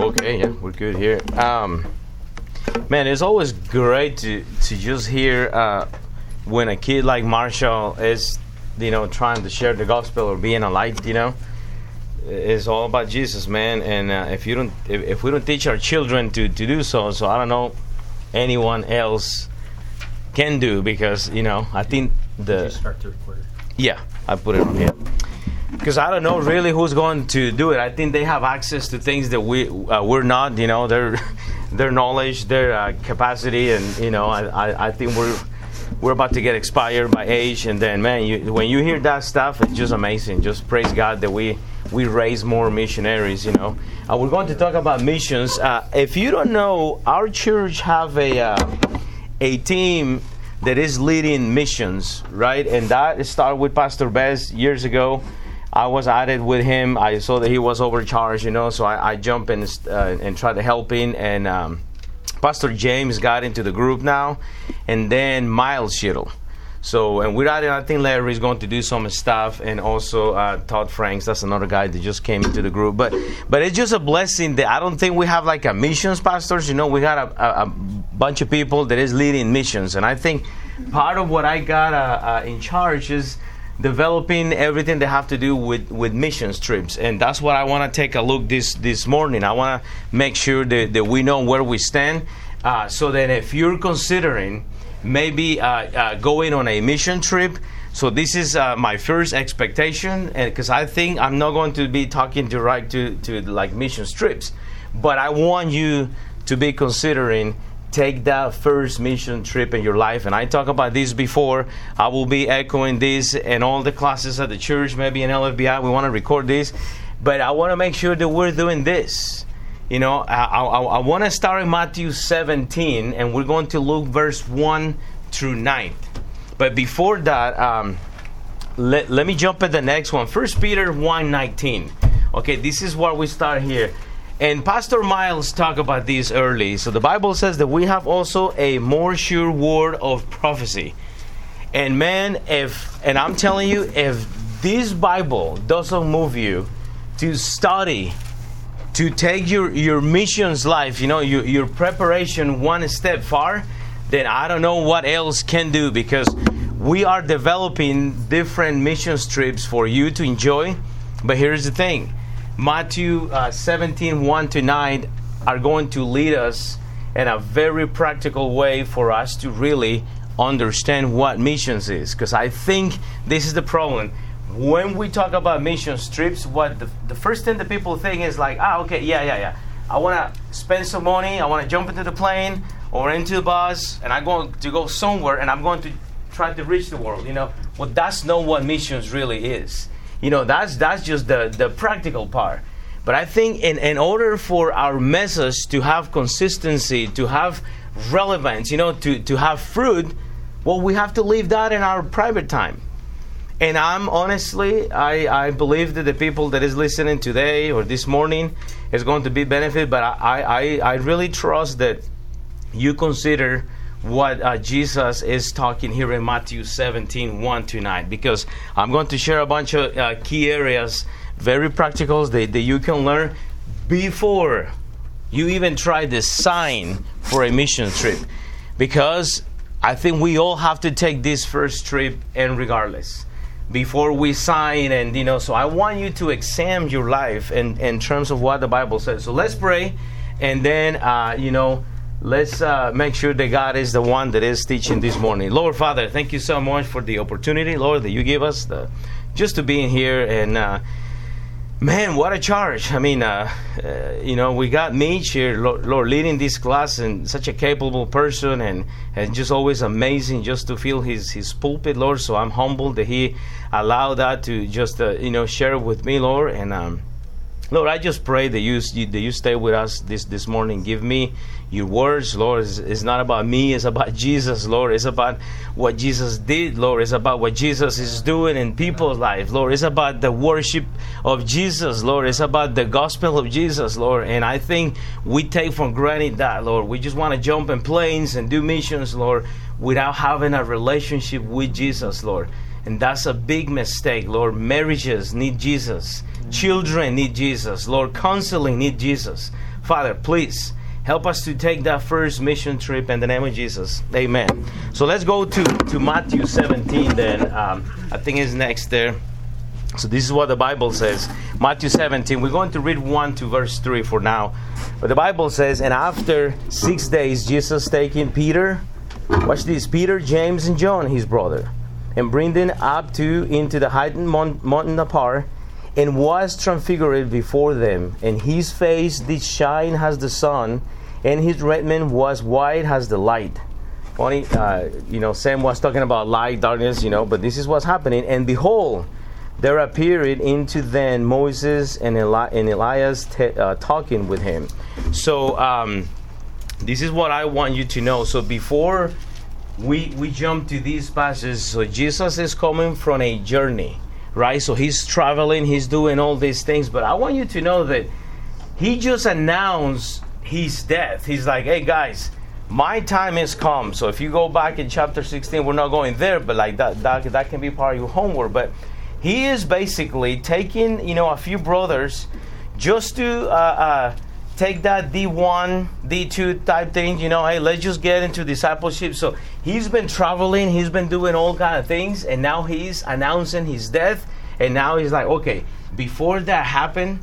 Okay, yeah, we're good here. Um, man, it's always great to to just hear uh, when a kid like Marshall is, you know, trying to share the gospel or being a light. You know, it's all about Jesus, man. And uh, if you don't, if, if we don't teach our children to to do so, so I don't know anyone else can do because you know I think the start the recorder. yeah I put it on here because I don't know really who's going to do it. I think they have access to things that we uh, we're not. You know, their their knowledge, their uh, capacity, and you know, I, I, I think we're we're about to get expired by age, and then man, you, when you hear that stuff, it's just amazing. Just praise God that we we raise more missionaries. You know, uh, we're going to talk about missions. Uh, if you don't know, our church have a uh, a team that is leading missions, right? And that started with Pastor Bess years ago. I was added with him. I saw that he was overcharged, you know, so I, I jumped in uh, and tried to help him. And um, Pastor James got into the group now, and then Miles Shittle. So, and we're adding, I think Larry's going to do some stuff, and also uh, Todd Franks. That's another guy that just came into the group. But, but it's just a blessing that I don't think we have like a missions pastors. You know, we got a, a, a bunch of people that is leading missions, and I think part of what I got uh, uh, in charge is developing everything they have to do with, with missions trips. And that's what i want to take a look this this morning. I want to make sure that, that we know where we stand uh, so that if you're considering maybe uh, uh, going on a mission trip so this is uh, my first expectation because i think i'm not going to be talking direct to, to like mission trips. But i want you to be considering take that first mission trip in your life. And I talked about this before. I will be echoing this in all the classes at the church, maybe in LFBI. We want to record this. But I want to make sure that we're doing this. You know, I, I, I want to start in Matthew 17, and we're going to look verse 1 through 9. But before that, um, let, let me jump at the next one. First Peter 1 19. Okay, this is where we start here. And Pastor Miles talked about this early. So the Bible says that we have also a more sure word of prophecy. And man, if and I'm telling you, if this Bible doesn't move you to study, to take your, your missions life, you know, your, your preparation one step far, then I don't know what else can do because we are developing different mission trips for you to enjoy. But here's the thing Matthew uh, 17 1 to 9 are going to lead us in a very practical way for us to really understand what missions is. Because I think this is the problem. When we talk about mission trips, what the, the first thing that people think is like, ah, okay, yeah, yeah, yeah. I want to spend some money, I want to jump into the plane or into the bus, and I'm going to go somewhere and I'm going to try to reach the world, you know. Well, that's not what missions really is. You know, that's that's just the, the practical part. But I think in, in order for our message to have consistency, to have relevance, you know, to, to have fruit, well, we have to leave that in our private time. And I'm honestly, I, I believe that the people that is listening today or this morning is going to be benefit, but I, I, I really trust that you consider what uh, Jesus is talking here in Matthew 17 1 to 9 because I'm going to share a bunch of uh, key areas, very practical, that, that you can learn before you even try to sign for a mission trip. Because I think we all have to take this first trip and regardless before we sign and you know so i want you to examine your life in, in terms of what the bible says so let's pray and then uh, you know let's uh, make sure that God is the one that is teaching this morning. Lord Father, thank you so much for the opportunity, Lord, that you give us the, just to be in here. And uh, man, what a charge! I mean, uh, uh you know, we got Mitch here, Lord, Lord, leading this class, and such a capable person, and and just always amazing just to feel his his pulpit, Lord. So I'm humbled that he allowed that to just uh, you know share with me, Lord, and. Um, Lord, I just pray that you, that you stay with us this, this morning. Give me your words, Lord. It's, not about me, it's about Jesus, Lord. It's about what Jesus did, Lord. It's about what Jesus is doing in people's life, Lord. It's about the worship of Jesus, Lord. It's about the gospel of Jesus, Lord. And I think we take for granted that, Lord. We just want to jump in planes and do missions, Lord, without having a relationship with Jesus, Lord. And that's a big mistake, Lord. Marriages need Jesus. Children need Jesus. Lord, counseling need Jesus. Father, please help us to take that first mission trip in the name of Jesus. Amen. So let's go to, to Matthew 17 then. Um, I think it's next there. So this is what the Bible says. Matthew 17. We're going to read 1 to verse 3 for now. But the Bible says, And after six days, Jesus taking Peter, watch this, Peter, James, and John, his brother, and bring them up to into the hidden mountain apart, and was transfigured before them. And his face did shine as the sun, and his raiment was white as the light. Funny, uh, you know, Sam was talking about light, darkness, you know, but this is what's happening. And behold, there appeared into them Moses and, Eli- and Elias t- uh, talking with him. So um, this is what I want you to know. So before we we jump to these passages, so Jesus is coming from a journey, right? So he's traveling, he's doing all these things, but I want you to know that he just announced his death. He's like, hey guys. My time has come. So if you go back in chapter 16, we're not going there, but like that, that, that can be part of your homework. But he is basically taking, you know, a few brothers just to uh, uh, take that D1, D2 type thing, you know, hey, let's just get into discipleship. So he's been traveling, he's been doing all kind of things, and now he's announcing his death. And now he's like, okay, before that happened,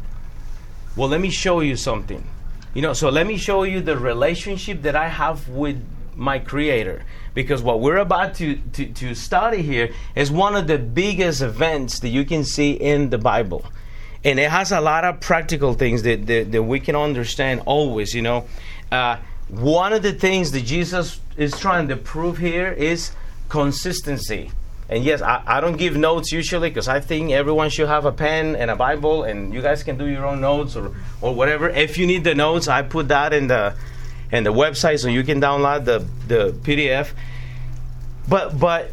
well, let me show you something. You know, so let me show you the relationship that I have with my creator because what we're about to, to, to study here is one of the biggest events that you can see in the bible and it has a lot of practical things that, that, that we can understand always you know? Uh, one of the things that jesus is trying to prove here is consistency. And yes i, I don't give notes usually because i think everyone should have a pen and a bible and you guys can do your own notes or, or whatever. If you need the notes i put that in the and the website so you can download the, the PDF. But but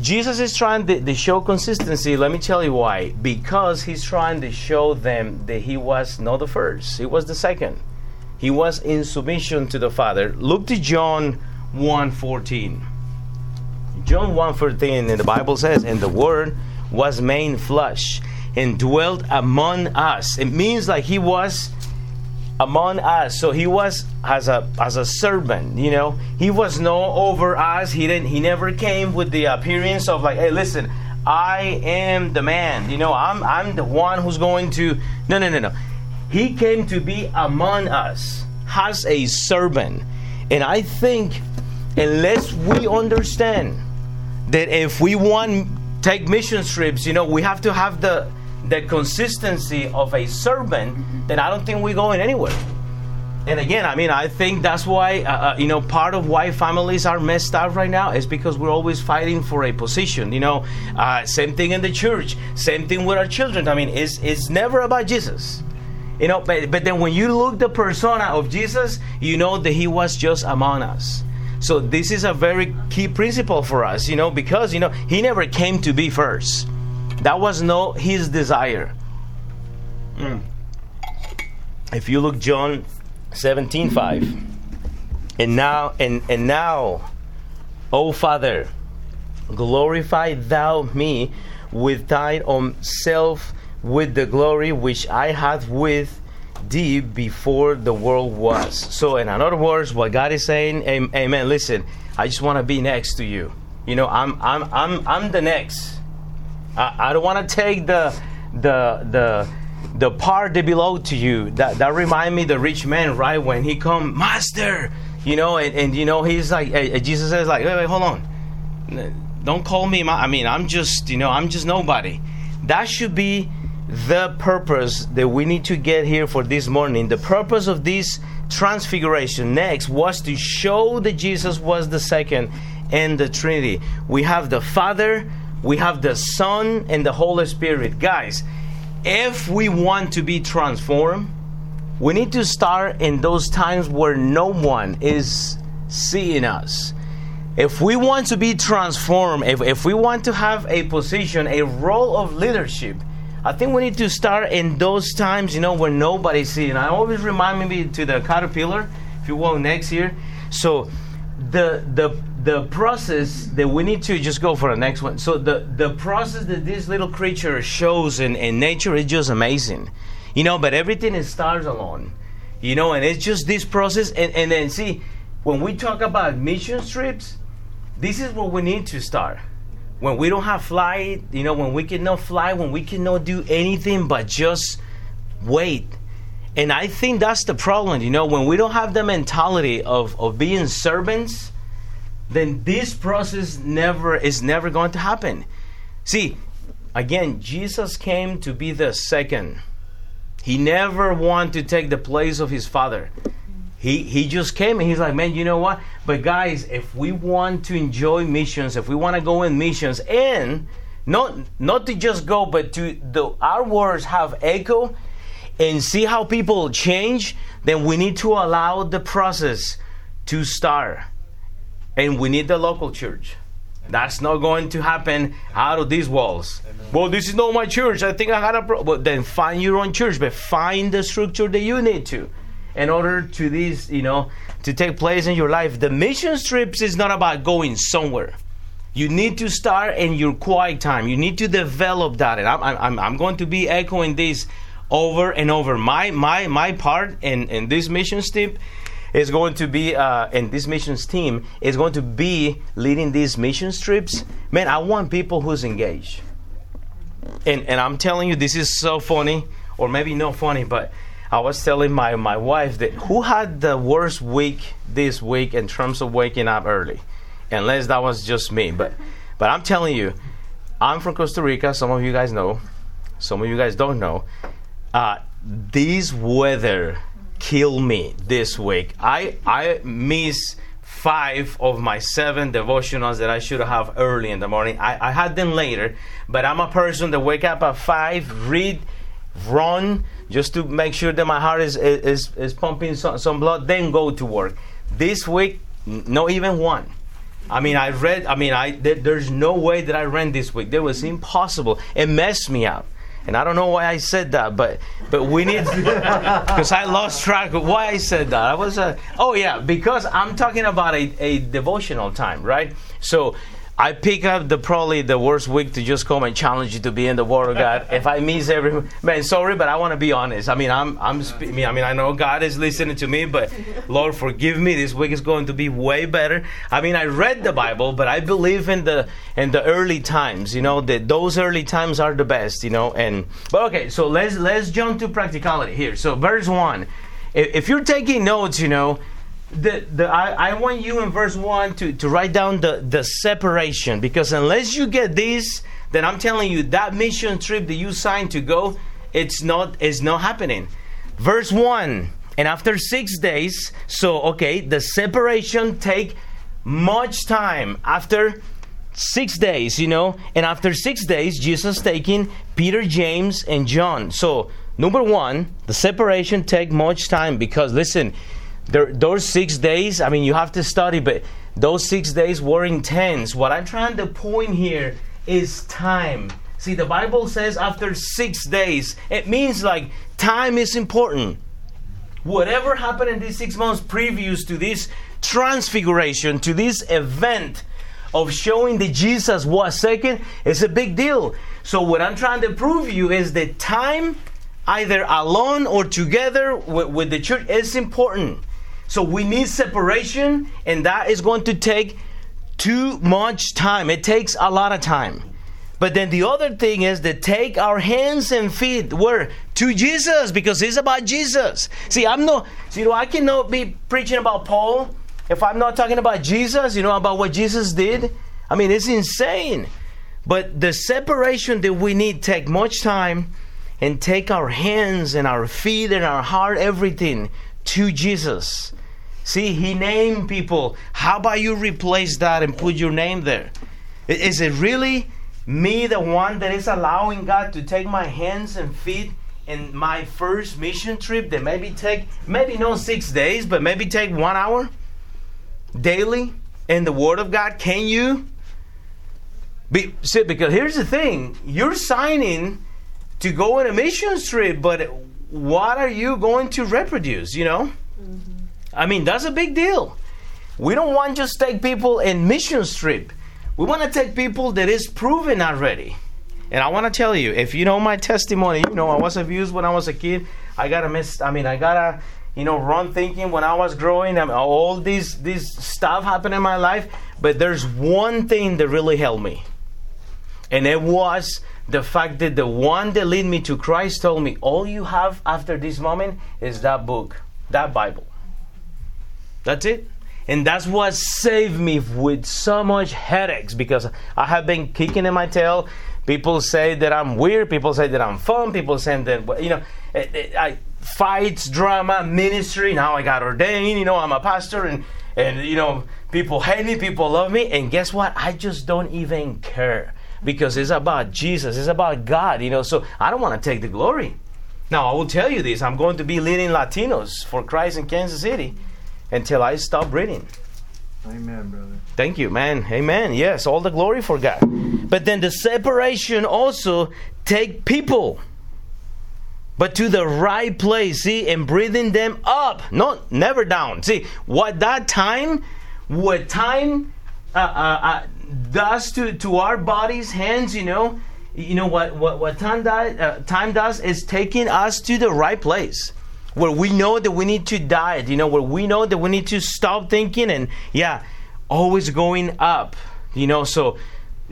Jesus is trying to, to, show consistency. Let me tell you why. Because he's trying to show them that he was not the first, he was the second. He was in submission to the Father. Look to John 1:14. John 1:14 in the Bible says, "And the Word was made flesh and dwelt among us." It means like he was among us. So he was as a as a servant, you know. He was no over us. He didn't he never came with the appearance of like, hey, listen, I am the man. You know, I'm I'm the one who's going to No, no, no, no. He came to be among us as a servant. And I think unless we understand that if we want take mission trips, you know, we have to have the the consistency of a servant, then I don't think we're going anywhere. And again, I mean, I think that's why, uh, uh, you know, part of why families are messed up right now is because we're always fighting for a position. You know, uh, same thing in the church, same thing with our children. I mean, it's, it's never about Jesus. You know, but, but then when you look the persona of Jesus, you know that he was just among us. So this is a very key principle for us, you know, because, you know, he never came to be first. That was no his desire. Mm. If you look John 17 5. And now and and now, O Father, glorify thou me with thine own self with the glory which I had with thee before the world was. So in other words, what God is saying, Amen. Listen, I just want to be next to you. You know, I'm I'm I'm I'm the next. I, I don't want to take the the the the part that belong to you. That that remind me the rich man, right? When he come, Master, you know, and, and you know he's like, hey, Jesus says like, wait, wait, hold on, don't call me. My, I mean, I'm just, you know, I'm just nobody. That should be the purpose that we need to get here for this morning. The purpose of this transfiguration next was to show that Jesus was the second in the Trinity. We have the Father we have the Son and the Holy Spirit. Guys, if we want to be transformed, we need to start in those times where no one is seeing us. If we want to be transformed, if, if we want to have a position, a role of leadership, I think we need to start in those times, you know, where nobody's seeing. I always remind me to the caterpillar, if you will, next year. So the the the process that we need to just go for the next one. So the the process that this little creature shows in, in nature is just amazing. You know, but everything it starts alone. You know, and it's just this process. And, and then see, when we talk about mission trips, this is where we need to start. When we don't have flight, you know, when we cannot fly, when we cannot do anything but just wait. And I think that's the problem, you know, when we don't have the mentality of, of being servants, then this process never is never going to happen. See, again, Jesus came to be the second. He never wanted to take the place of his father. He, he just came and he's like, man, you know what? But guys, if we want to enjoy missions, if we want to go in missions, and not not to just go, but to the our words have echo and see how people change, then we need to allow the process to start. And we need the local church. That's not going to happen out of these walls. Amen. Well, this is not my church. I think I got a problem. But then find your own church, but find the structure that you need to in order to this, you know, to take place in your life. The mission trips is not about going somewhere. You need to start in your quiet time. You need to develop that. And I'm, I'm, I'm going to be echoing this over and over. My my my part in, in this mission trip is going to be uh, and this missions team is going to be leading these mission trips. Man, I want people who's engaged. And and I'm telling you, this is so funny, or maybe not funny, but I was telling my, my wife that who had the worst week this week in terms of waking up early, unless that was just me. But but I'm telling you, I'm from Costa Rica. Some of you guys know, some of you guys don't know. Uh, this weather killed me this week. I I miss five of my seven devotionals that I should have early in the morning. I, I had them later, but I'm a person that wake up at five, read, run, just to make sure that my heart is is, is pumping some, some blood, then go to work. This week, not even one. I mean, I read. I mean, I there's no way that I ran this week. That was impossible. It messed me up. And I don't know why I said that, but but we need because I lost track of why I said that. I was uh, oh yeah because I'm talking about a, a devotional time, right? So I pick up the probably the worst week to just come and challenge you to be in the Word of God. if I miss every man, sorry, but I want to be honest. I mean, I'm I'm I mean, I mean, I know God is listening to me, but Lord, forgive me. This week is going to be way better. I mean, I read the Bible, but I believe in the in the early times. You know that those early times are the best. You know, and but okay, so let's let's jump to practicality here. So verse one, if, if you're taking notes, you know the, the I, I want you in verse 1 to, to write down the, the separation. Because unless you get this then i'm telling you that mission trip that you signed to go it's not it's not happening. Verse 1 and after six days so okay the separation take much time. After six days you know and after six days jesus taking peter james and john. So number one the separation take much time because listen there, those six days, I mean, you have to study, but those six days were intense. What I'm trying to point here is time. See, the Bible says after six days, it means like time is important. Whatever happened in these six months previous to this transfiguration, to this event of showing that Jesus was second, is a big deal. So, what I'm trying to prove you is that time, either alone or together with, with the church, is important. So we need separation, and that is going to take too much time. It takes a lot of time. But then the other thing is to take our hands and feet where to Jesus because it's about Jesus. See, I'm not. You know, I cannot be preaching about Paul if I'm not talking about Jesus. You know, about what Jesus did. I mean, it's insane. But the separation that we need take much time and take our hands and our feet and our heart, everything to Jesus. See, he named people. How about you replace that and put your name there? Is it really me, the one that is allowing God to take my hands and feet in my first mission trip that maybe take, maybe not six days, but maybe take one hour daily in the Word of God? Can you? Be, see, because here's the thing you're signing to go on a mission trip, but what are you going to reproduce, you know? Mm-hmm. I mean, that's a big deal. We don't want just take people in mission trip. We want to take people that is proven already. And I want to tell you, if you know my testimony, you know I was abused when I was a kid. I got a miss. I mean, I got a you know, wrong thinking when I was growing. I mean, all these this stuff happened in my life. But there's one thing that really helped me, and it was the fact that the one that led me to Christ told me, all you have after this moment is that book, that Bible. That's it. And that's what saved me with so much headaches because I have been kicking in my tail. People say that I'm weird. People say that I'm fun. People say that, you know, eh, eh, I, fights, drama, ministry. Now I got ordained. You know, I'm a pastor and, and, you know, people hate me, people love me. And guess what? I just don't even care because it's about Jesus. It's about God, you know. So I don't want to take the glory. Now, I will tell you this I'm going to be leading Latinos for Christ in Kansas City until I stop reading. Amen, brother. Thank you, man. Amen. Yes, all the glory for God. But then the separation also take people, but to the right place. See, and breathing them up, not never down. See, what that time, what time uh, uh, uh, does to to our bodies, hands, you know, you know what what what time does uh, time does is taking us to the right place where we know that we need to diet, you know, where we know that we need to stop thinking and yeah, always going up, you know. So,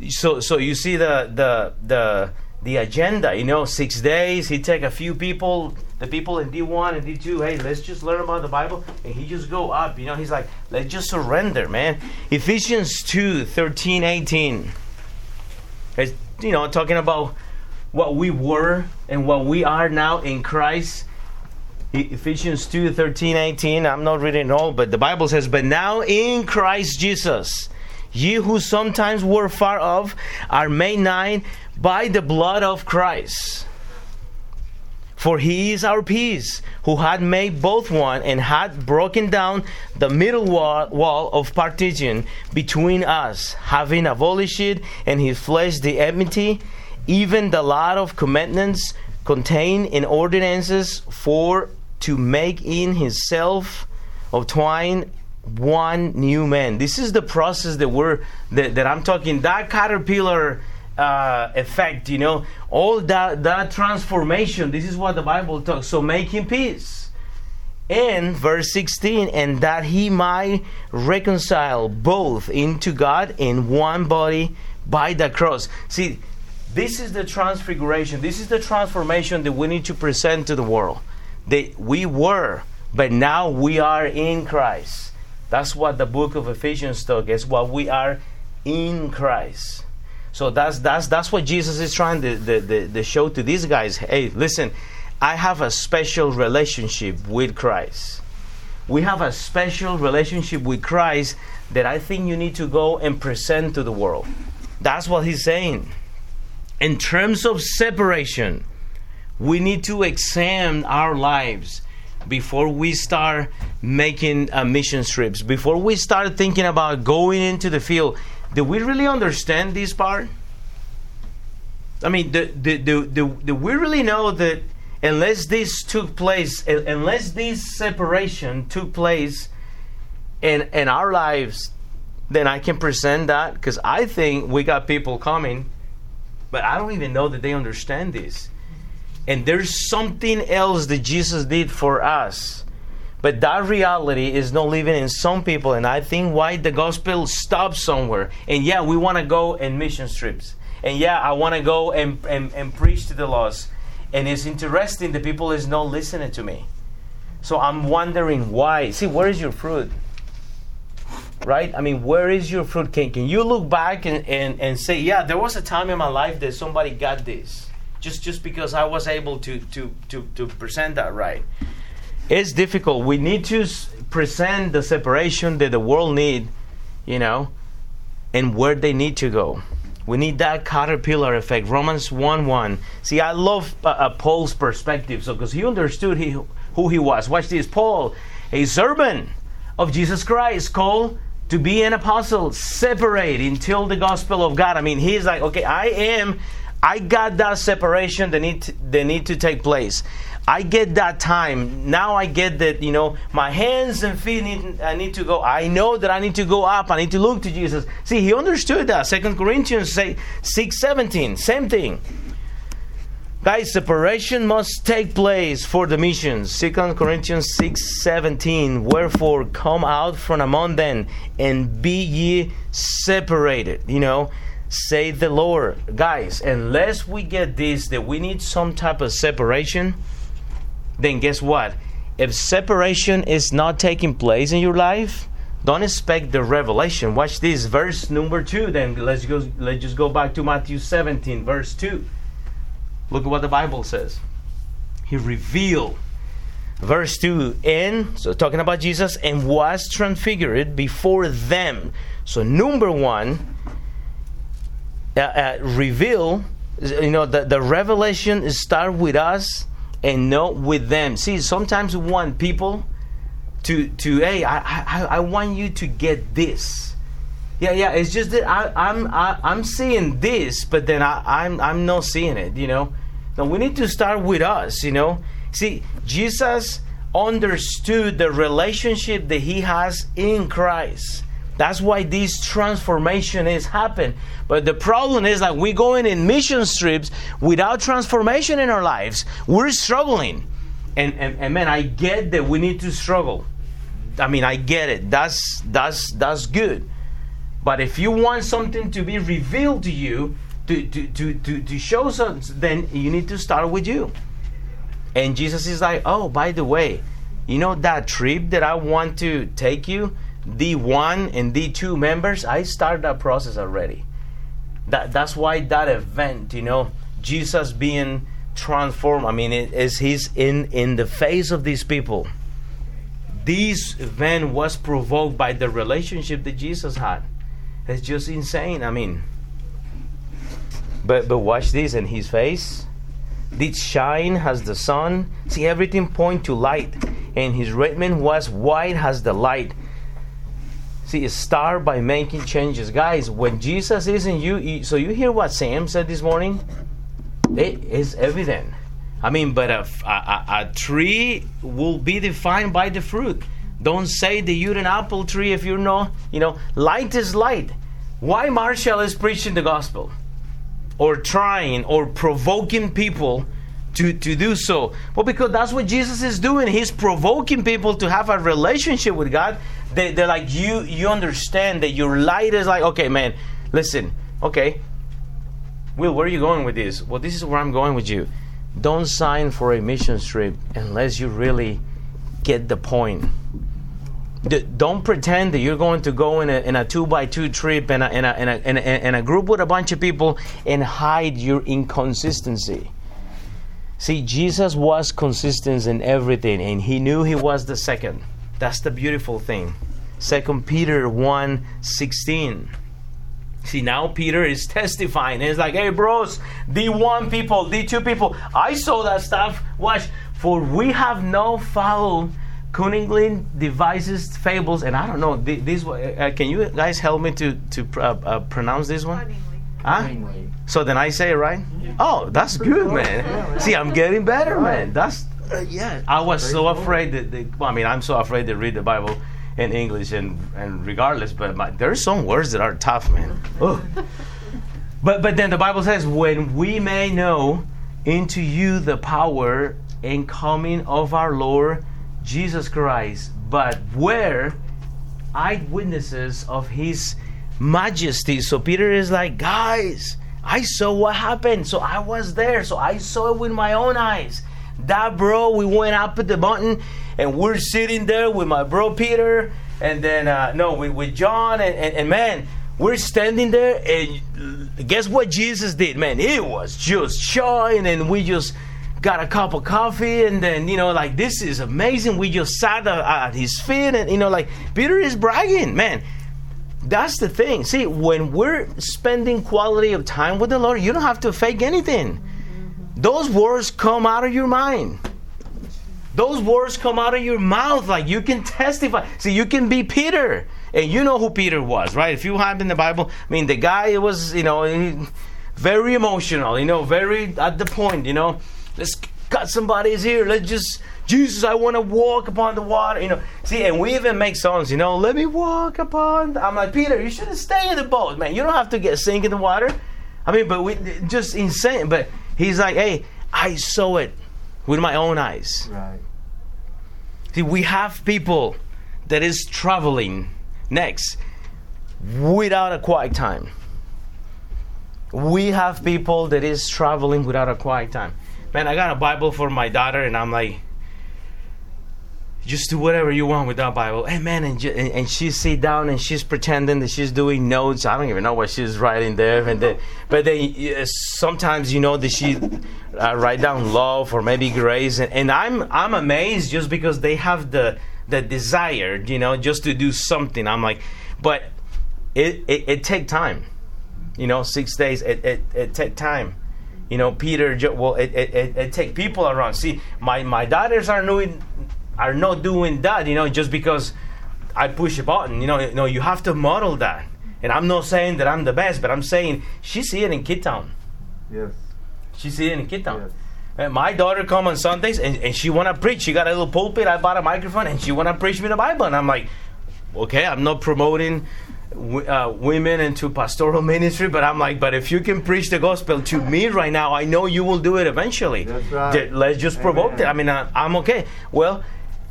so, so you see the the the the agenda, you know, six days. He take a few people, the people in D one and D two. Hey, let's just learn about the Bible, and he just go up. You know, he's like, let's just surrender, man. Ephesians 2, 13, 18. It's, you know, talking about what we were and what we are now in Christ Ephesians 2 13, 18. I'm not reading all, but the Bible says, But now in Christ Jesus, ye who sometimes were far off are made nigh by the blood of Christ. For he is our peace, who had made both one and had broken down the middle wall, wall of partition between us, having abolished in his flesh the enmity, even the lot of commandments contained in ordinances for to make in himself of twine one new man. This is the process that we're that, that I'm talking. That caterpillar uh, effect, you know, all that that transformation. This is what the Bible talks. So making peace. And verse 16, and that he might reconcile both into God in one body by the cross. See, this is the transfiguration. This is the transformation that we need to present to the world that we were, but now we are in Christ. That's what the book of Ephesians talks. It's what we are in Christ. So that's that's that's what Jesus is trying to, the, the, the show to these guys. Hey, listen, I have a special relationship with Christ. We have a special relationship with Christ that I think you need to go and present to the world. That's what he's saying. In terms of separation, we need to examine our lives before we start making uh, mission trips, before we start thinking about going into the field. Do we really understand this part? I mean, do, do, do, do, do we really know that unless this took place, unless this separation took place in, in our lives, then I can present that? Because I think we got people coming, but I don't even know that they understand this. And there's something else that Jesus did for us. But that reality is not living in some people. And I think why the gospel stops somewhere. And yeah, we want to go and mission trips. And yeah, I want to go and, and, and preach to the lost. And it's interesting the people is not listening to me. So I'm wondering why. See, where is your fruit? Right? I mean, where is your fruit? Can, can you look back and, and, and say, yeah, there was a time in my life that somebody got this? Just just because I was able to to to, to present that right. It's difficult. We need to present the separation that the world need, you know, and where they need to go. We need that caterpillar effect. Romans 1 1. See, I love uh, uh, Paul's perspective. So, because he understood he, who he was. Watch this Paul, a servant of Jesus Christ, called to be an apostle, separate until the gospel of God. I mean, he's like, okay, I am I got that separation that need to, that need to take place. I get that time. Now I get that, you know, my hands and feet need, I need to go. I know that I need to go up. I need to look to Jesus. See, he understood that. Second Corinthians say 6 17, same thing. Guys, separation must take place for the missions. Second Corinthians 6 17. Wherefore, come out from among them and be ye separated. You know, say the Lord. Guys, unless we get this, that we need some type of separation, then guess what? If separation is not taking place in your life, don't expect the revelation. Watch this, verse number two. Then let's go. Let's just go back to Matthew 17, verse two. Look at what the Bible says. He revealed, verse 2, and, so talking about Jesus, and was transfigured before them. So, number one, uh, uh, reveal, you know, the, the revelation start with us and not with them. See, sometimes we want people to, to hey, I, I, I want you to get this. Yeah, yeah. It's just that I, I'm I, I'm seeing this, but then I, I'm I'm not seeing it. You know. Now we need to start with us. You know. See, Jesus understood the relationship that he has in Christ. That's why this transformation is happening. But the problem is that we're going in mission trips without transformation in our lives. We're struggling. And, and, and man, I get that we need to struggle. I mean, I get it. That's that's that's good. But if you want something to be revealed to you, to, to, to, to, to show something, then you need to start with you. And Jesus is like, oh, by the way, you know that trip that I want to take you, D1 and D2 members, I started that process already. That, that's why that event, you know, Jesus being transformed, I mean, it is he's in, in the face of these people. This event was provoked by the relationship that Jesus had. It's just insane. I mean, but but watch this in his face. Did shine as the sun. See everything point to light, and his raiment was white as the light. See, start by making changes, guys. When Jesus is in you, so you hear what Sam said this morning. It is evident. I mean, but a, a, a tree will be defined by the fruit. Don't say that you're an apple tree if you're not, you know, light is light. Why Marshall is preaching the gospel or trying or provoking people to, to do so? Well, because that's what Jesus is doing. He's provoking people to have a relationship with God. They, they're like, you, you understand that your light is like, okay, man, listen, okay. Will, where are you going with this? Well, this is where I'm going with you. Don't sign for a mission trip unless you really get the point don't pretend that you're going to go in a, in a two by two trip in a, a, a, a, in a group with a bunch of people and hide your inconsistency. See, Jesus was consistent in everything, and he knew he was the second. That's the beautiful thing. Second Peter 1 16. See, now Peter is testifying. He's like, hey, bros, D1 people, D2 people, I saw that stuff. Watch, for we have no foul cunningly devises fables, and I don't know this. Uh, can you guys help me to to uh, uh, pronounce this one? Huh? So then I say right. Yeah. Oh, that's good, man. See, I'm getting better, man. That's uh, yeah. I was so afraid that. The, well, I mean, I'm so afraid to read the Bible in English and and regardless, but my, there's some words that are tough, man. Oh. But but then the Bible says, when we may know into you the power and coming of our Lord Jesus Christ, but we're eyewitnesses of his majesty. So Peter is like, guys, I saw what happened. So I was there. So I saw it with my own eyes. That bro, we went up at the mountain and we're sitting there with my bro Peter and then, uh, no, with, with John and, and, and man, we're standing there and guess what Jesus did? Man, it was just shine and we just got a cup of coffee and then you know like this is amazing we just sat at his feet and you know like peter is bragging man that's the thing. See when we're spending quality of time with the lord you don't have to fake anything. Those words come out of your mind. Those words come out of your mouth like you can testify. See you can be peter and you know who peter was right? If you have in the bible i mean the guy was you know very emotional you know very at the point you know. Let's cut somebody's ear. Let's just, Jesus, I want to walk upon the water. You know, see, and we even make songs, you know, let me walk upon. I'm like, Peter, you should have stayed in the boat, man. You don't have to get sink in the water. I mean, but we just insane. But he's like, hey, I saw it with my own eyes. Right. See, we have people that is traveling next without a quiet time. We have people that is traveling without a quiet time. Man, I got a Bible for my daughter, and I'm like, just do whatever you want with that Bible. Hey, man, and, and, and she sit down and she's pretending that she's doing notes. I don't even know what she's writing there. And then, but then uh, sometimes you know that she uh, write down love or maybe grace, and, and I'm I'm amazed just because they have the the desire, you know, just to do something. I'm like, but it it, it take time, you know, six days. It it, it take time. You know, Peter. Well, it, it, it, take people around. See, my my daughters are doing are not doing that. You know, just because I push a button. You know, you know, you have to model that. And I'm not saying that I'm the best, but I'm saying she see it in Kid Town. Yes. She see it in Kid Town. Yes. And my daughter come on Sundays and, and she wanna preach. She got a little pulpit. I bought a microphone and she wanna preach me the Bible. And I'm like, okay, I'm not promoting uh, women into pastoral ministry, but I'm like, but if you can preach the gospel to me right now, I know you will do it eventually. That's right. Let's just provoke it. I mean, uh, I'm okay. Well.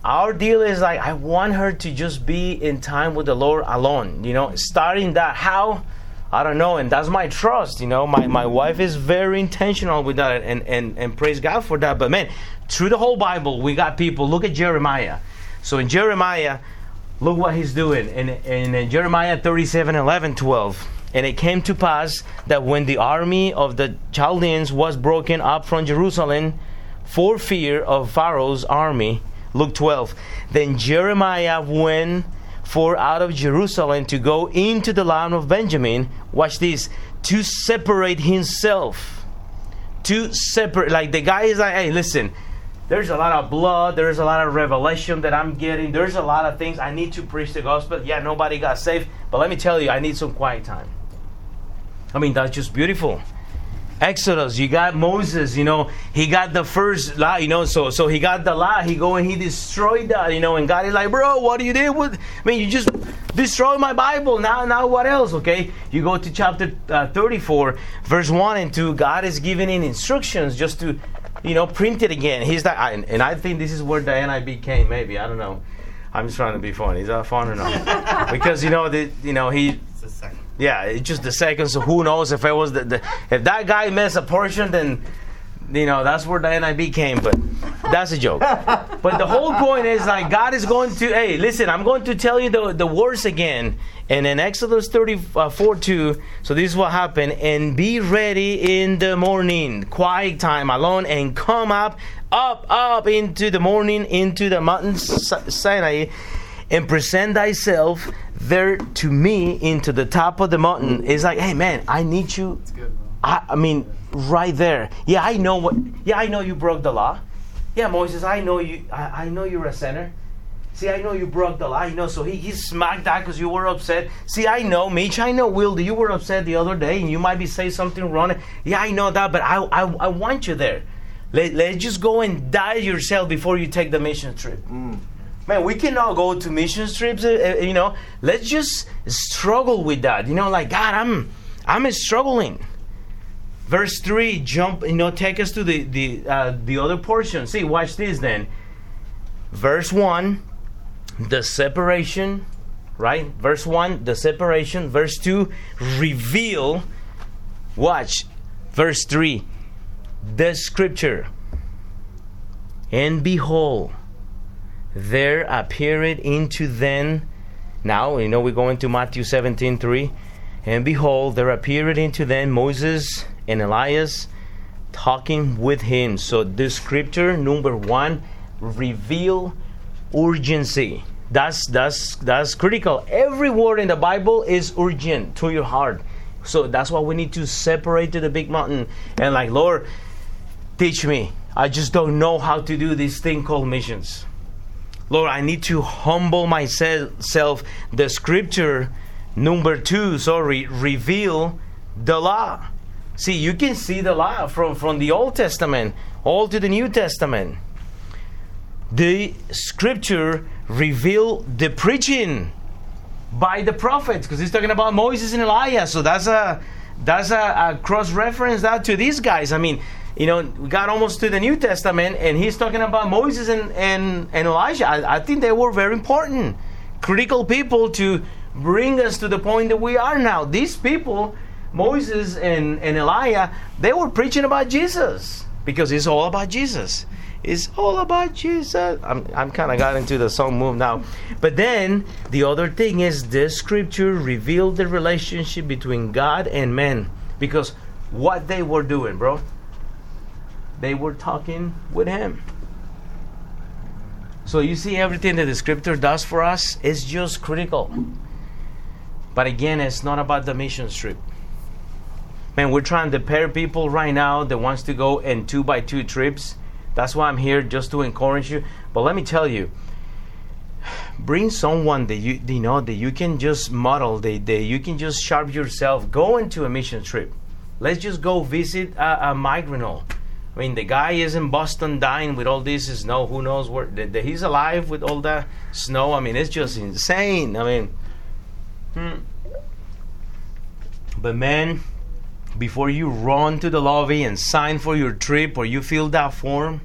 Our deal is like I want her to just be in time with the Lord alone. You know, starting that how I don't know, and that's my trust. You know, my, my wife is very intentional with that, and, and, and praise God for that. But man, through the whole Bible, we got people. Look at Jeremiah. So in Jeremiah, look what he's doing. In, in, Jeremiah 37 11, 12. And it came to pass that when the army of the Chaldeans was broken up from Jerusalem for fear of Pharaoh's army, Luke 12, then Jeremiah went for out of Jerusalem to go into the land of Benjamin. Watch this to separate himself. To separate, like the guy is like, hey, listen, there's a lot of blood, there's a lot of revelation that I'm getting, there's a lot of things I need to preach the gospel. Yeah, nobody got saved, but let me tell you, I need some quiet time. I mean, that's just beautiful. Exodus, you got Moses, you know, he got the first law, you know, so so he got the law, he go and he destroyed that, you know, and God is like, bro, what do you do with? I mean, you just destroyed my Bible. Now, now what else? Okay, you go to chapter uh, 34, verse one and two. God is giving in instructions just to, you know, print it again. He's that, and, and I think this is where the NIV came. Maybe I don't know. I'm just trying to be funny. Is that fun or not? because you know the, you know he It's a yeah, it's just the second. So who knows if it was the, the if that guy missed a portion, then you know that's where the NIV came. But that's a joke. but the whole point is like God is going to. Hey, listen, I'm going to tell you the the words again. And in Exodus 34 2, so this is what happened. And be ready in the morning, quiet time, alone, and come up, up, up into the morning, into the mountain Si- Sinai, and present thyself there to me into the top of the mountain. It's like, hey man, I need you. It's good. I, I mean, right there. Yeah, I know what. Yeah, I know you broke the law. Yeah, Moses, I know you. I, I know you're a sinner. See, I know you broke the law. I know. So he, he smacked that because you were upset. See, I know, Mitch. I know, Will. You were upset the other day, and you might be saying something wrong. Yeah, I know that, but I, I, I want you there. Let, let's just go and die yourself before you take the mission trip. Man, we cannot go to mission trips. uh, uh, you know, let's just struggle with that. You know, like God, I'm, I'm struggling. Verse three, jump. You know, take us to the the uh, the other portion. See, watch this then. Verse one, the separation, right? Verse one, the separation. Verse two, reveal. Watch, verse three, the scripture. And behold, there appeared into them. Now, you know, we go into Matthew 17 3. And behold, there appeared into them Moses and Elias talking with him. So, the scripture, number one, reveal urgency. That's, that's, that's critical. Every word in the Bible is urgent to your heart. So, that's why we need to separate to the big mountain and, like, Lord, teach me. I just don't know how to do this thing called missions. Lord, I need to humble myself. The scripture, number two, sorry, reveal the law. See, you can see the law from, from the Old Testament all to the New Testament. The scripture reveal the preaching by the prophets, because he's talking about Moses and Elijah. So that's a that's a, a cross reference that to these guys. I mean, you know, we got almost to the New Testament, and he's talking about Moses and, and, and Elijah. I, I think they were very important, critical people to bring us to the point that we are now. These people, Moses and, and Elijah, they were preaching about Jesus because it's all about Jesus. It's all about Jesus. I'm, I'm kind of got into the song move now. But then the other thing is this scripture revealed the relationship between God and man because what they were doing, bro, they were talking with Him. So you see, everything that the scripture does for us is just critical. But again, it's not about the mission trip. Man, we're trying to pair people right now that wants to go in two by two trips. That's why I'm here just to encourage you. But let me tell you, bring someone that you you know that you can just model, that, that you can just sharp yourself. Go into a mission trip. Let's just go visit a, a migrant. I mean, the guy is in Boston dying with all this snow. Who knows where the, the, he's alive with all that snow? I mean, it's just insane. I mean, hmm. but man, before you run to the lobby and sign for your trip or you fill that form,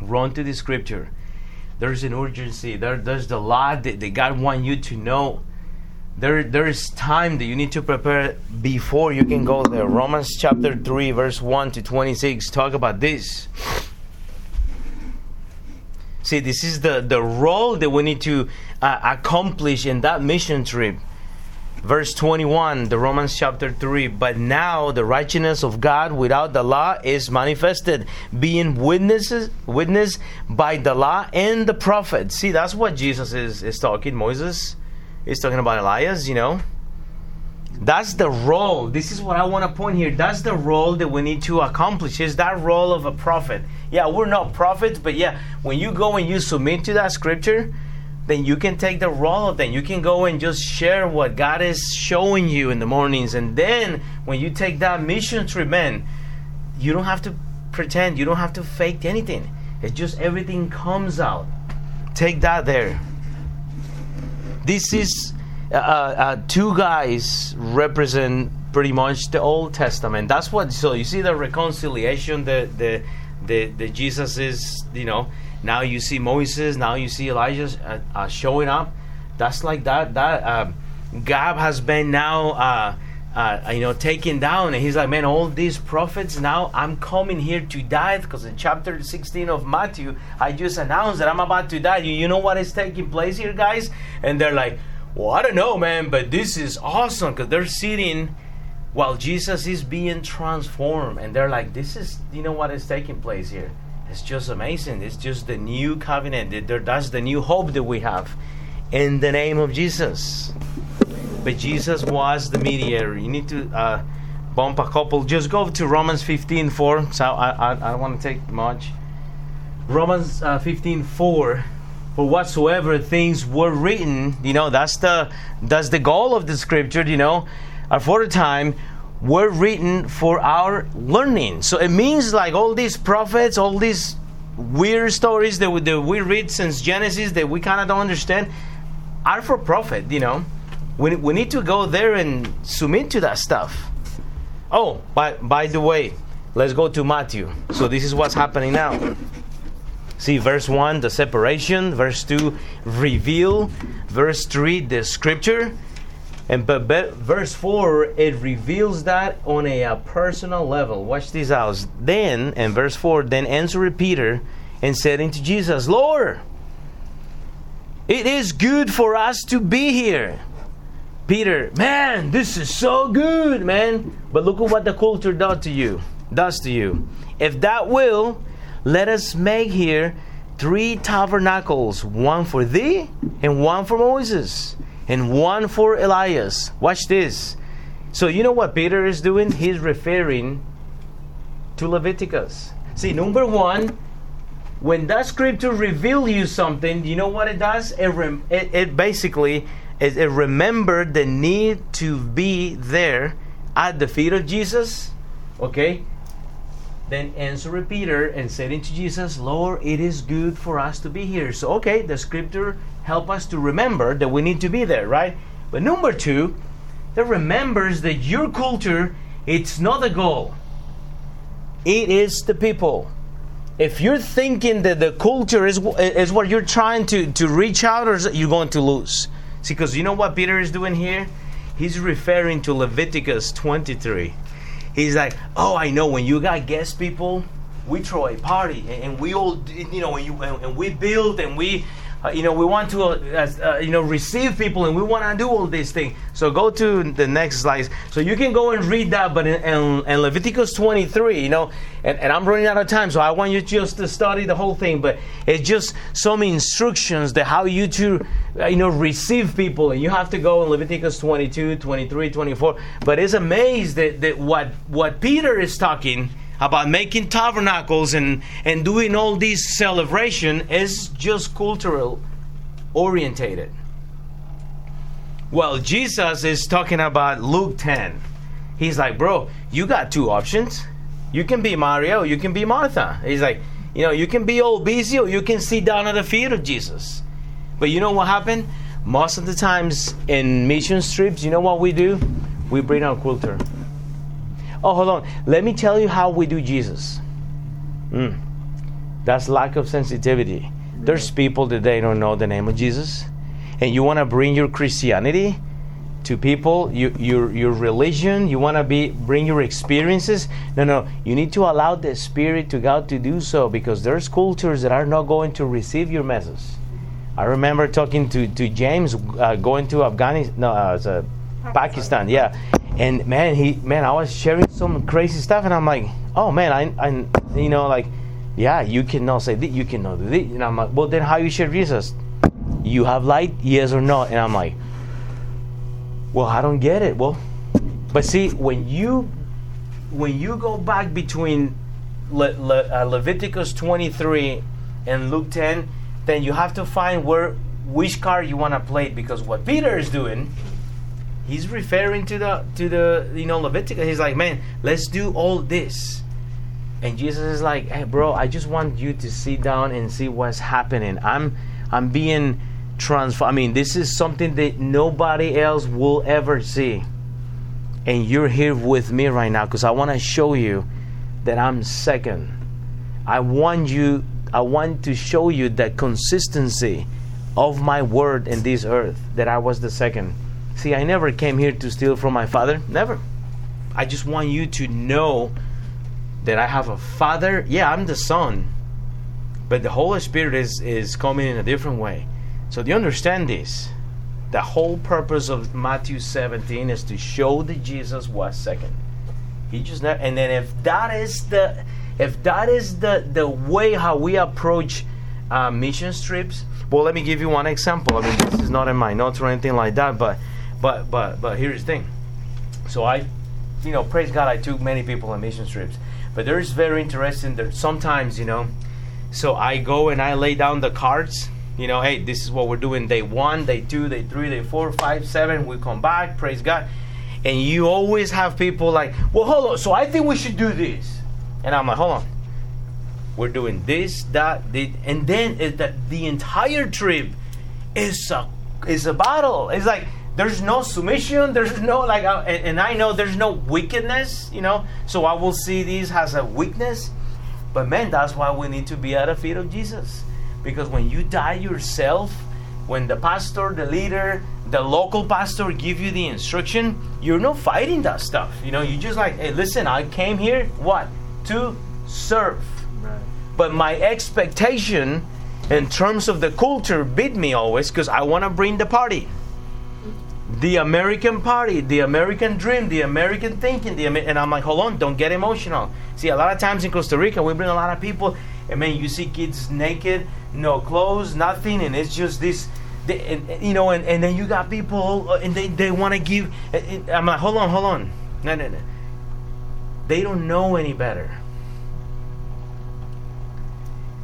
run to the scripture. There's an urgency. There, there's the lot that, that God want you to know. There, there is time that you need to prepare before you can go there. Romans chapter 3, verse 1 to 26 talk about this. See, this is the, the role that we need to uh, accomplish in that mission trip verse 21 the romans chapter 3 but now the righteousness of god without the law is manifested being witnesses witnessed by the law and the prophets see that's what jesus is, is talking. Moses is talking about elias you know? That's the role. This is what i want to point here. That's the role that we need to accomplish. Is that role of a prophet. Yeah we're not prophets but yeah when you go and you submit to that scripture then you can take the role of them. You can go and just share what God is showing you in the mornings. And then when you take that mission trip, man, you don't have to pretend, you don't have to fake anything. It's just everything comes out. Take that there. This is uh, uh, two guys represent pretty much the Old Testament. That's what. So you see the reconciliation, the the the, the Jesus is, you know now you see Moses. Now you see Elijah uh, uh, showing up. That's like that. That uh, Gab has been now, uh, uh, you know, taken down, and he's like, man, all these prophets. Now I'm coming here to die because in chapter 16 of Matthew, I just announced that I'm about to die. You, you know what is taking place here, guys? And they're like, well, I don't know, man, but this is awesome because they're sitting while Jesus is being transformed, and they're like, this is, you know, what is taking place here it's just amazing. It's just the new covenant. That's the new hope that we have in the name of Jesus. But Jesus was the mediator. You need to uh, bump a couple. Just go to Romans 15 4. So I, I, I don't want to take much. Romans uh, 15 4 for whatsoever things were written you know that's the that's the goal of the scripture you know for the time were written for our learning. So it means like all these prophets, all these weird stories that we, that we read since Genesis that we kind of don't understand are for profit, you know. We, we need to go there and submit to that stuff. Oh, by, by the way, let's go to Matthew. So this is what's happening now. See, verse 1, the separation. Verse 2, reveal. Verse 3, the scripture. And but, but verse 4, it reveals that on a, a, personal level. Watch this out. Then, and verse 4, then answered Peter and said unto Jesus, Lord, it is good for us to be here. Peter, man, this is so good, man. But look at what the culture does to you. Does to you. If that will, let us make here three tabernacles, one for thee and one for Moses and one for Elias. Watch this. So, you know what Peter is doing? He's referring to Leviticus. See, number one, when that scripture reveals you something, you know what it does? It, rem- it, it basically it, it remembered the need to be there at the feet of Jesus. Okay? Then answered Peter and said unto Jesus, Lord, it is good for us to be here. So, okay, the scripture help us to remember that we need to be there, right? But number two, that remembers that your culture it's not the goal. It is the people. If you're thinking that the culture is is what you're trying to to reach out, or you're going to lose. See, because you know what Peter is doing here? He's referring to Leviticus 23. He's like, oh, I know when you got guest people, we throw a party and, we all, you know, and, you, and, and we build and we uh, you know, we want to, uh, uh, you know, receive people and we want to do all these things. So go to the next slide. So you can go and read that, but in, in, in Leviticus 23, you know, and, and, I'm running out of time, so I want you just to study the whole thing, but it's just some instructions that how you to, uh, you know, receive people. And you have to go in Leviticus 22, 23, 24. But it's amazed that, that what, what Peter is talking about making tabernacles and, and doing all this celebration is just cultural orientated. Well, Jesus is talking about Luke 10. He's like, bro, you got two options. You can be Mario, you can be Martha. He's like, you know, you can be all busy or you can sit down at the feet of Jesus. But you know what happened? Most of the times in mission trips, you know what we do? We bring our culture. Oh, hold on. Let me tell you how we do Jesus. Mm. That's lack of sensitivity. There's people that they don't know the name of Jesus, and you want to bring your Christianity to people, you, your your religion. You want to be bring your experiences. No, no. You need to allow the Spirit to God to do so because there's cultures that are not going to receive your message. I remember talking to to James uh, going to Afghanistan, no, uh, Pakistan, yeah, and man, he man, I was sharing some crazy stuff, and I'm like, oh man, I, I you know, like, yeah, you cannot say that, you cannot do this, and I'm like, well, then how you share Jesus? You have light, yes or no? And I'm like, well, I don't get it. Well, but see, when you when you go back between Le, Le, uh, Leviticus 23 and Luke 10, then you have to find where which card you want to play because what Peter is doing he's referring to the to the you know Leviticus. He's like, man, let's do all this. And Jesus is like, hey, bro, I just want you to sit down and see what's happening. I'm I'm being transformed. I mean, this is something that nobody else will ever see. And you're here with me right now because I want to show you that I'm second. I want you I want to show you that consistency of my word in this earth that I was the second. See, I never came here to steal from my father. Never. I just want you to know that I have a father. Yeah, I'm the son. But the Holy Spirit is, is coming in a different way. So do you understand this? The whole purpose of Matthew 17 is to show that Jesus was second. He just never, and then if that is the if that is the the way how we approach uh, mission trips, well, let me give you one example. I mean, this is not in my notes or anything like that, but but but but here's the thing. So I, you know, praise God, I took many people on mission trips. But there is very interesting that sometimes, you know, so I go and I lay down the cards. You know, hey, this is what we're doing day one, day two, day three, day four, five, seven. We come back, praise God. And you always have people like, well, hold on. So I think we should do this. And I'm like, hold on. We're doing this, that, this. and then it, that the entire trip is a is a battle. It's like there's no submission there's no like uh, and, and, i know there's no wickedness you know? So i will see this as a weakness. But man that's why we need to be at the feet of jesus. Because when you die yourself when the pastor the leader the local pastor give you the instruction you're not fighting that stuff. You know you just like hey listen i came here what? To serve. Right. but my expectation in terms of the culture beat me always because i want to bring the party the American party, the American dream, the American thinking, the and I'm like, hold on, don't get emotional. See, a lot of times in Costa Rica, we bring a lot of people, and man, you see kids naked, no clothes, nothing, and it's just this, they, and, you know, and, and then you got people, uh, and they, they want to give. I'm like, hold on, hold on, no, no, no. They don't know any better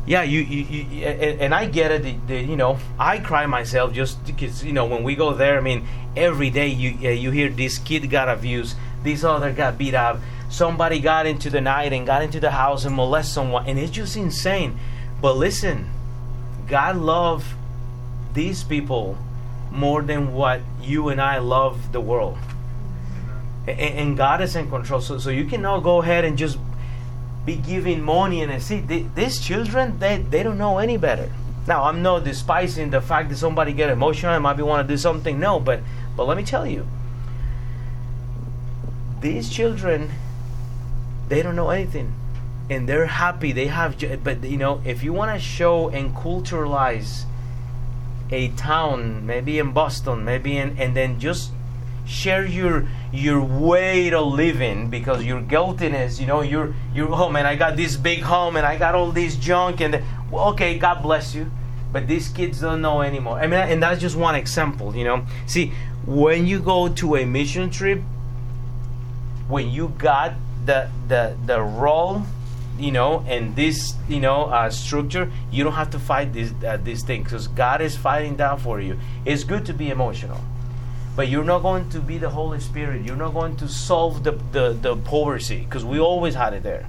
yeah, you, you, you and, and, I get it. The, the, you know, I cry myself just because you know when we go there. I mean, every day you uh, you hear this kid got abused, this other got beat up, somebody got into the night and got into the house and molest someone, and it's just insane. But listen, God love these people more than what you and I love the world. And, and God is in control, so so you cannot go ahead and just be giving money and see they, these children they, they don't know any better. Now i'm not despising the fact that somebody get emotional and might want to do something no but but let me tell you. These children they don't know anything and they're happy they have but you know if you want to show and culturalize a town maybe in boston maybe in and then just share your your way to living because your guiltiness you know your your oh man i got this big home and i got all this junk and well, okay god bless you. But these kids don't know anymore. I mean and that's just one example you know. See when you go to a mission trip when you got the the the role you know and this you know uh, structure you don't have to fight this uh, this thing because god is fighting that for you. It's good to be emotional but you're not going to be the Holy Spirit. You're not going to solve the, the, the poverty because we always had it there.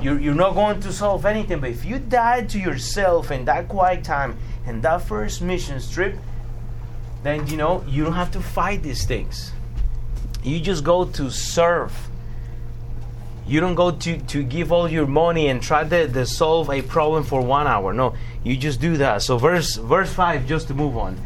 You're, you're not going to solve anything. But if you died to yourself in that quiet time and that first mission trip, then you know you don't have to fight these things. You just go to serve. You don't go to, to give all your money and try to, to solve a problem for one hour. No, you just do that. So verse verse five, just to move on.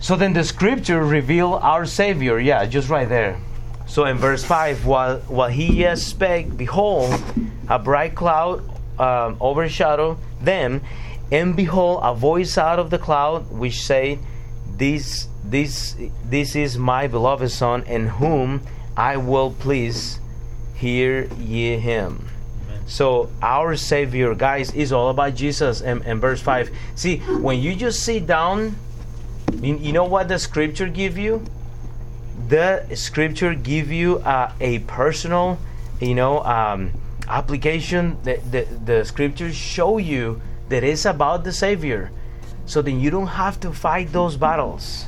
So then the scripture reveal our Savior. Yeah, just right there. So in verse 5, while, while he yet spake, behold, a bright cloud um, overshadowed them, and behold, a voice out of the cloud which said, This, this, this is my beloved Son, in whom I will please, hear ye him. So our Savior, guys, is all about Jesus. And, and verse 5. See, when you just sit down you know what the scripture give you? The scripture give you uh, a personal, you know, um, application. The, the, the scriptures show you that it's about the Savior. So then you don't have to fight those battles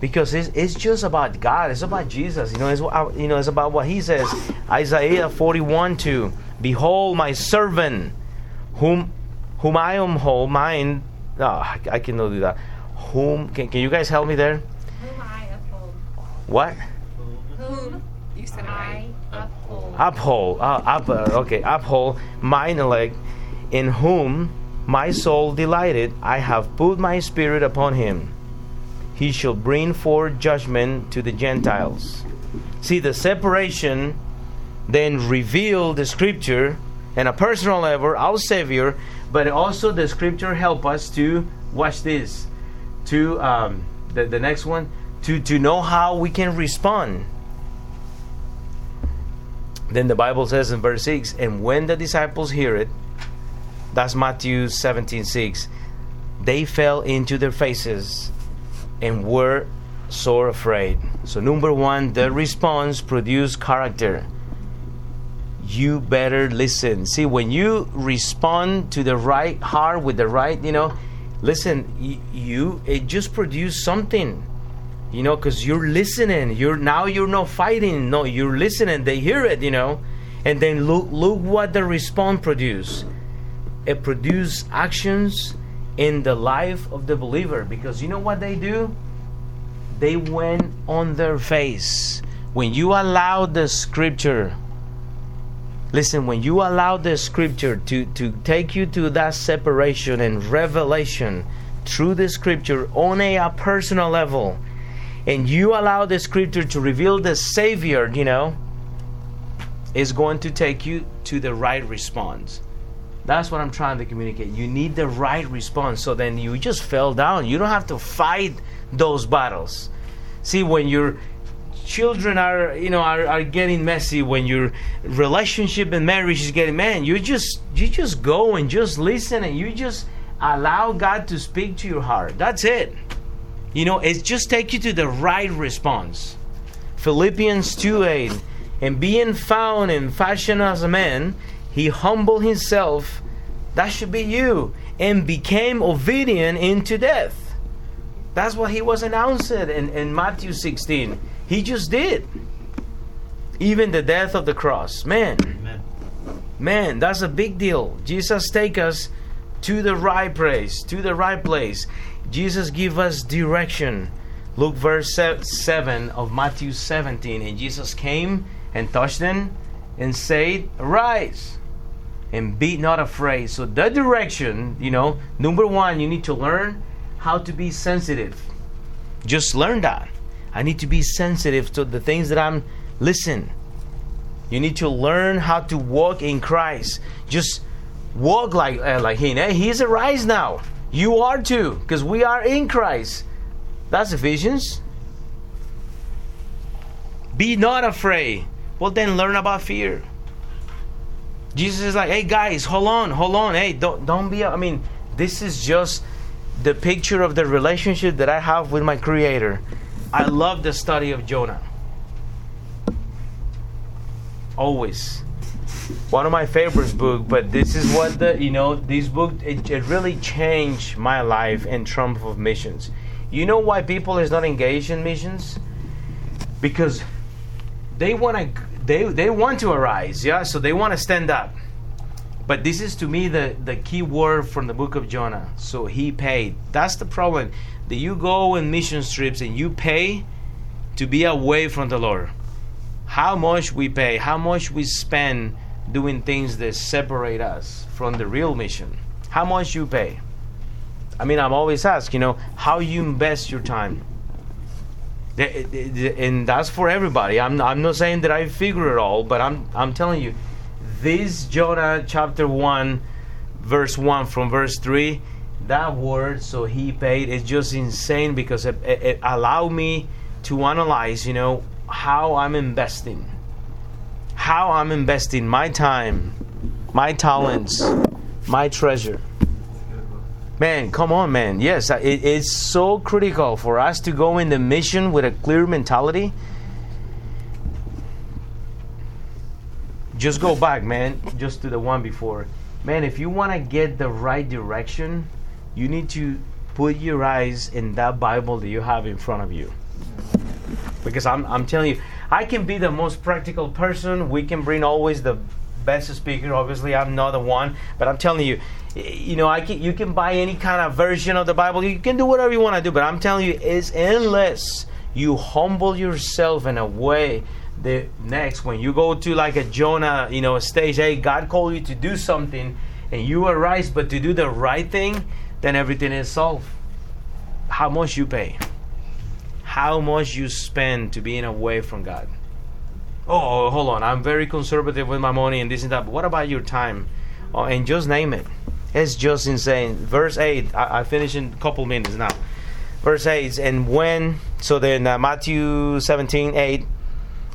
because it's, it's just about God. It's about Jesus. You know, it's you know it's about what He says. Isaiah forty one two. Behold, my servant, whom whom I am whole mind. Oh, I cannot do that whom can, can you guys help me there? Whom I uphold. What? Whom You said I uphold. Uphold. Uh, up, uh, okay, uphold mine elect, in whom my soul delighted. I have put my spirit upon him. He shall bring forth judgment to the Gentiles. See, the separation then reveal the scripture and a personal level, our Savior, but also the scripture help us to watch this to um, the, the next one to, to know how we can respond. Then the Bible says in verse 6 And when the disciples hear it, that's Matthew 17 6, they fell into their faces and were sore afraid. So, number one, the response produced character. You better listen. See, when you respond to the right heart with the right, you know, listen y- you it just produced something you know because you're listening. You're now you're not fighting. No you're listening. They hear it you know. And then look look what the response produced. It produced actions in the life of the believer because you know what they do? They went on their face. When you allow the scripture Listen, when you allow the scripture to, to take you to that separation and revelation through the scripture on a, a personal level, and you allow the scripture to reveal the Savior, you know, is going to take you to the right response. That's what I'm trying to communicate. You need the right response. So then you just fell down. You don't have to fight those battles. See, when you're children are you know are, are getting messy when your relationship and marriage is getting man you just you just go and just listen and you just allow god to speak to your heart. That's it. You know it just take you to the right response. Philippians 2 8 and being found in fashion as a man he humbled himself that should be you and became obedient into death. That's what he was announced in, in matthew 16 he just did. Even the death of the cross. Man. Amen. Man, that's a big deal. Jesus take us to the right place, to the right place. Jesus give us direction. Look verse 7 of Matthew 17 and Jesus came and touched them and said, Arise and be not afraid. So, the direction, you know, number one, you need to learn how to be sensitive. Just learn that. I need to be sensitive to the things that I'm listen. You need to learn how to walk in Christ. Just walk like uh, like him. Hey, he's arise now. You are too, because we are in Christ. That's Ephesians. Be not afraid. Well, then learn about fear. Jesus is like, hey guys, hold on, hold on. Hey, don't don't be. I mean, this is just the picture of the relationship that I have with my Creator. I love the study of Jonah. Always. One of my favorite book, but this is what the you know this book it, it really changed my life in terms of missions. You know why people is not engaged in missions? Because they want to they they want to arise, yeah. So they want to stand up. But this is to me the the key word from the book of Jonah. So he paid. That's the problem. That you go on mission trips and you pay to be away from the Lord. How much we pay, how much we spend doing things that separate us from the real mission. How much you pay? I mean, I'm always asked, you know, how you invest your time. And that's for everybody. I'm, I'm not saying that I figure it all, but I'm, I'm telling you, this Jonah chapter 1, verse 1 from verse 3, that word, so he paid, is just insane because it, it, it allowed me to analyze, you know, how I'm investing. How I'm investing my time, my talents, my treasure. Man, come on, man. Yes, it, it's so critical for us to go in the mission with a clear mentality. Just go back, man, just to the one before. Man, if you want to get the right direction, you need to put your eyes in that Bible that you have in front of you. Because I'm, I'm telling you, I can be the most practical person. We can bring always the best speaker. Obviously, I'm not the one, but I'm telling you, you know, I can you can buy any kind of version of the Bible. You can do whatever you want to do, but I'm telling you, it's endless you humble yourself in a way the next when you go to like a Jonah, you know, stage, hey, God called you to do something, and you arise, but to do the right thing, then everything is solved. How much you pay? How much you spend to being away from God? oh, hold on, I'm very conservative with my money and this and that. But what about your time? Oh, and just name it. It's just insane. Verse 8, I, I finish in a couple minutes now. Verse 8, and when, so then uh, Matthew 17, 8,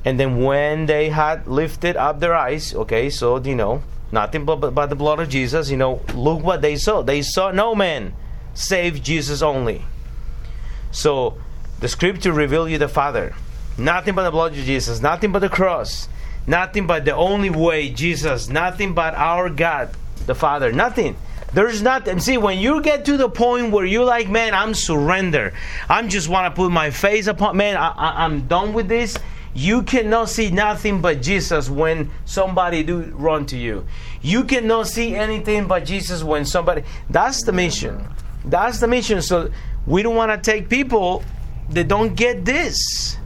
and then when they had lifted up their eyes, okay, so, do you know, nothing but, but the blood of Jesus, you know, look what they saw. They saw no man save Jesus only. So the scripture reveal you the Father. Nothing but the blood of Jesus, nothing but the cross, nothing but the only way, Jesus, nothing but our God, the Father, nothing. There's nothing. See, when you get to the point where you're like, man, I'm surrender. I'm just want to put my face upon, man, I, I, I'm done with this. You cannot see nothing but Jesus when somebody do run to you. You cannot see anything but Jesus when somebody. That's the mission. That's the mission. So we don't want to take people that don't get this.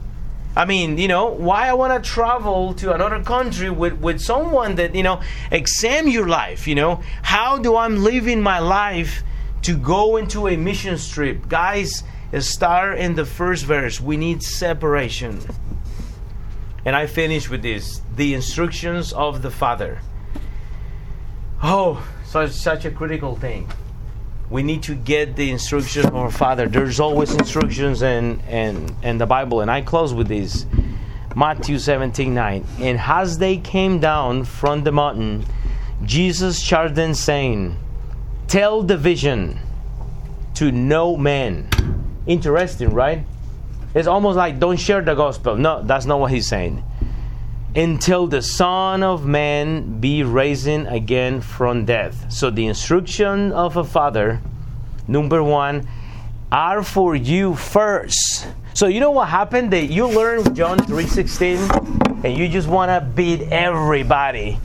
I mean, you know, why I want to travel to another country with, with someone that, you know, examine your life, you know, how do I'm living my life to go into a mission trip? Guys, start in the first verse. We need separation. And I finish with this the instructions of the Father. Oh, such, such a critical thing. We need to get the instructions of our Father. There's always instructions in, in, in the Bible. And I close with this Matthew 17 9. And as they came down from the mountain, Jesus charged them, saying, Tell the vision to no man. Interesting, right? It's almost like don't share the gospel. No, that's not what he's saying. Until the Son of Man be risen again from death. So the instruction of a father, number one, are for you first. So you know what happened? That you learn John 3.16 and you just want to beat everybody.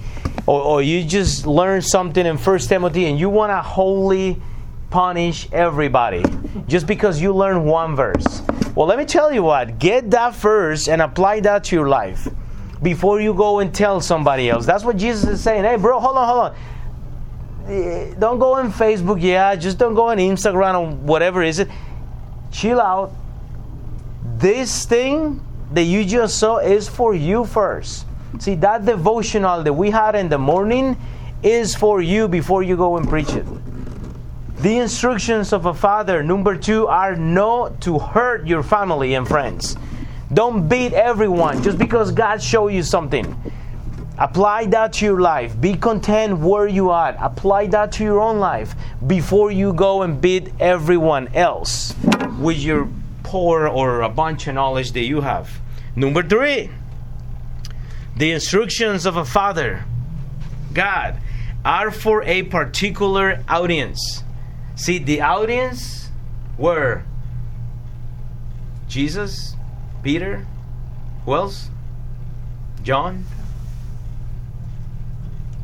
Or, or you just learn something in First Timothy and you want to wholly punish everybody just because you learn one verse. Well, let me tell you what, get that first and apply that to your life. before you go and tell somebody else. That's what Jesus is saying. Hey, bro, hold on, hold on. Eh, Don't go on Facebook, yeah. Just don't go on Instagram or whatever is it. Chill out. This thing that you just saw is for you first. See, that devotional that we had in the morning is for you before you go and preach it. The instructions of a father, number two, are not to hurt your family and friends. Don't beat everyone just because God showed you something. Apply that to your life. Be content where you are. Apply that to your own life before you go and beat everyone else with your poor or a bunch of knowledge that you have. Number three, the instructions of a father, God, are for a particular audience. See, the audience were Jesus, Peter, who else? John.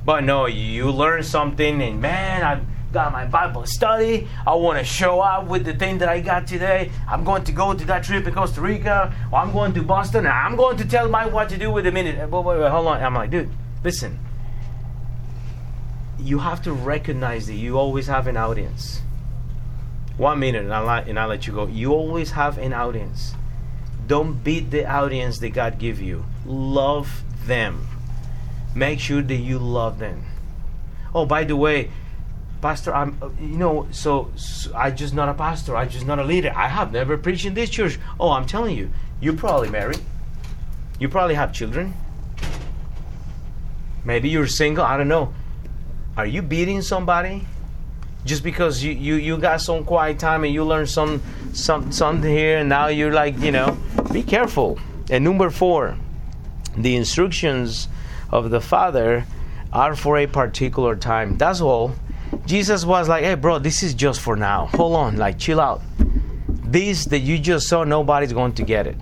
But no, you learn something, and man, I got my Bible study. I want to show up with the thing that I got today. I'm going to go to that trip in Costa Rica, or I'm going to Boston, and I'm going to tell my what to do with a minute. Wait, wait, wait, hold on. I'm like, dude, listen. You have to recognize that you always have an audience. One minute, and I'll, let- and I'll let you go. You always have an audience. Don't beat the audience that God give you. Love them. Make sure that you love them. Oh, by the way, pastor, I'm uh, you know, so, so I just not a pastor. I just not a leader. I have never preached in this church. Oh, I'm telling you, you probably married. You probably have children. Maybe you're single. I don't know. Are you beating somebody? just because you, you, you got some quiet time and you learn some, some something here and now you're like you know be careful. And number four the instructions of the father are for a particular time. That's all. Jesus was like hey bro this is just for now. Hold on like chill out. This that you just saw nobody's going to get it.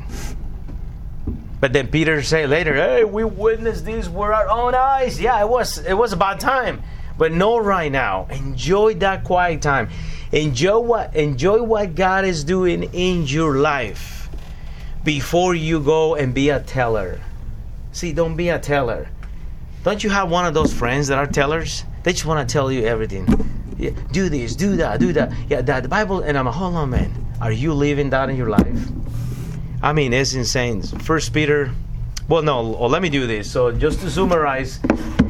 But then peter say later hey we witnessed this. With our own eyes. Yeah it was it was about time but no right now. Enjoy that quiet time. Enjoy what enjoy what god is doing in your life before you go and be a teller. See don't be a teller. Don't you have one of those friends that are tellers? They just want to tell you everything. Yeah, do this do that do that. Yeah that the bible and i'm a hold on man. Are you living that in your life? I mean it's insane. First peter well no let me do this. So just to summarize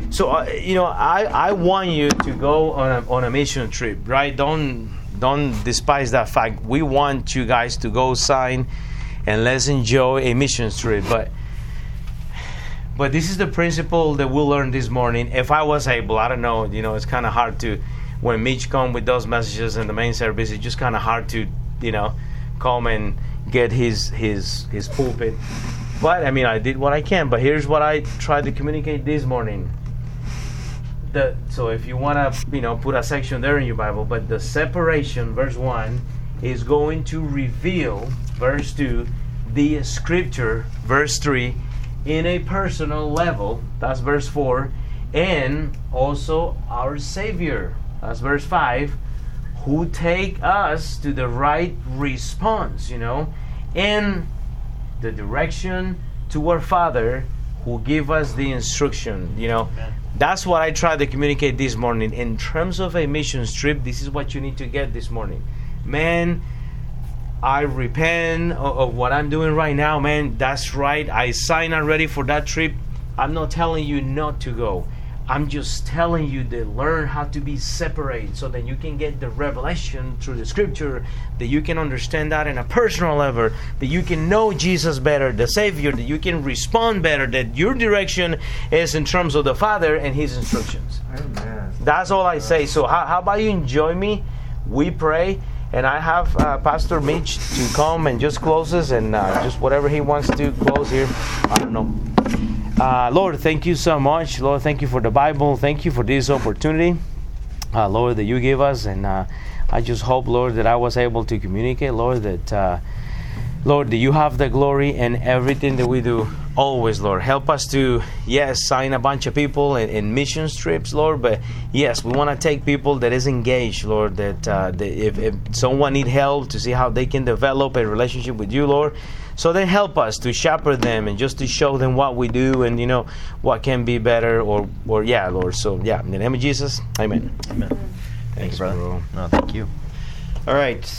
so uh, you know I, I want you to go on a, on a mission trip right? Don't don't despise that fact. We want you guys to go sign and let's enjoy a mission trip. But but this is the principle that we learned this morning. If i was able i don't know you know it's kind of hard to when mitch come with those messages in the main service it's just kind of hard to you know come and get his his his pulpit. But i mean i did what i can but here's what i tried to communicate this morning the so if you want to you know put a section there in your bible but the separation verse 1 is going to reveal verse 2 the scripture verse 3 in a personal level. That's verse 4 and also our savior. That's verse 5 who take us to the right response you know and the direction to our father who give us the instruction you know that's what I tried to communicate this morning. In terms of a mission trip, this is what you need to get this morning. Man, I repent of, of what I'm doing right now, man. That's right. I signed already for that trip. I'm not telling you not to go. I'm just telling you to learn how to be separate so that you can get the revelation through the scripture, that you can understand that in a personal level, that you can know Jesus better, the Savior, that you can respond better, that your direction is in terms of the Father and His instructions. Amen. That's all I say. So, how, how about you enjoy me? We pray. And I have uh, Pastor Mitch to come and just close us and uh, just whatever he wants to close here. I don't know. Uh, Lord, thank you so much. Lord, thank you for the Bible. Thank you for this opportunity, uh, Lord, that you gave us. And uh, I just hope, Lord, that I was able to communicate, Lord, that, uh, Lord, that you have the glory in everything that we do. always, Lord. Help us to, yes, sign a bunch of people in, in mission trips, Lord. But yes, we want to take people that is engaged, Lord. That, uh, that if, if someone need help to see how they can develop a relationship with you, Lord. So then help us to shepherd them and just to show them what we do and you know what can be better or or yeah, Lord. So yeah, in the name of Jesus, Amen. Amen. Thank Thanks, you, brother. bro. No, thank you. All right. So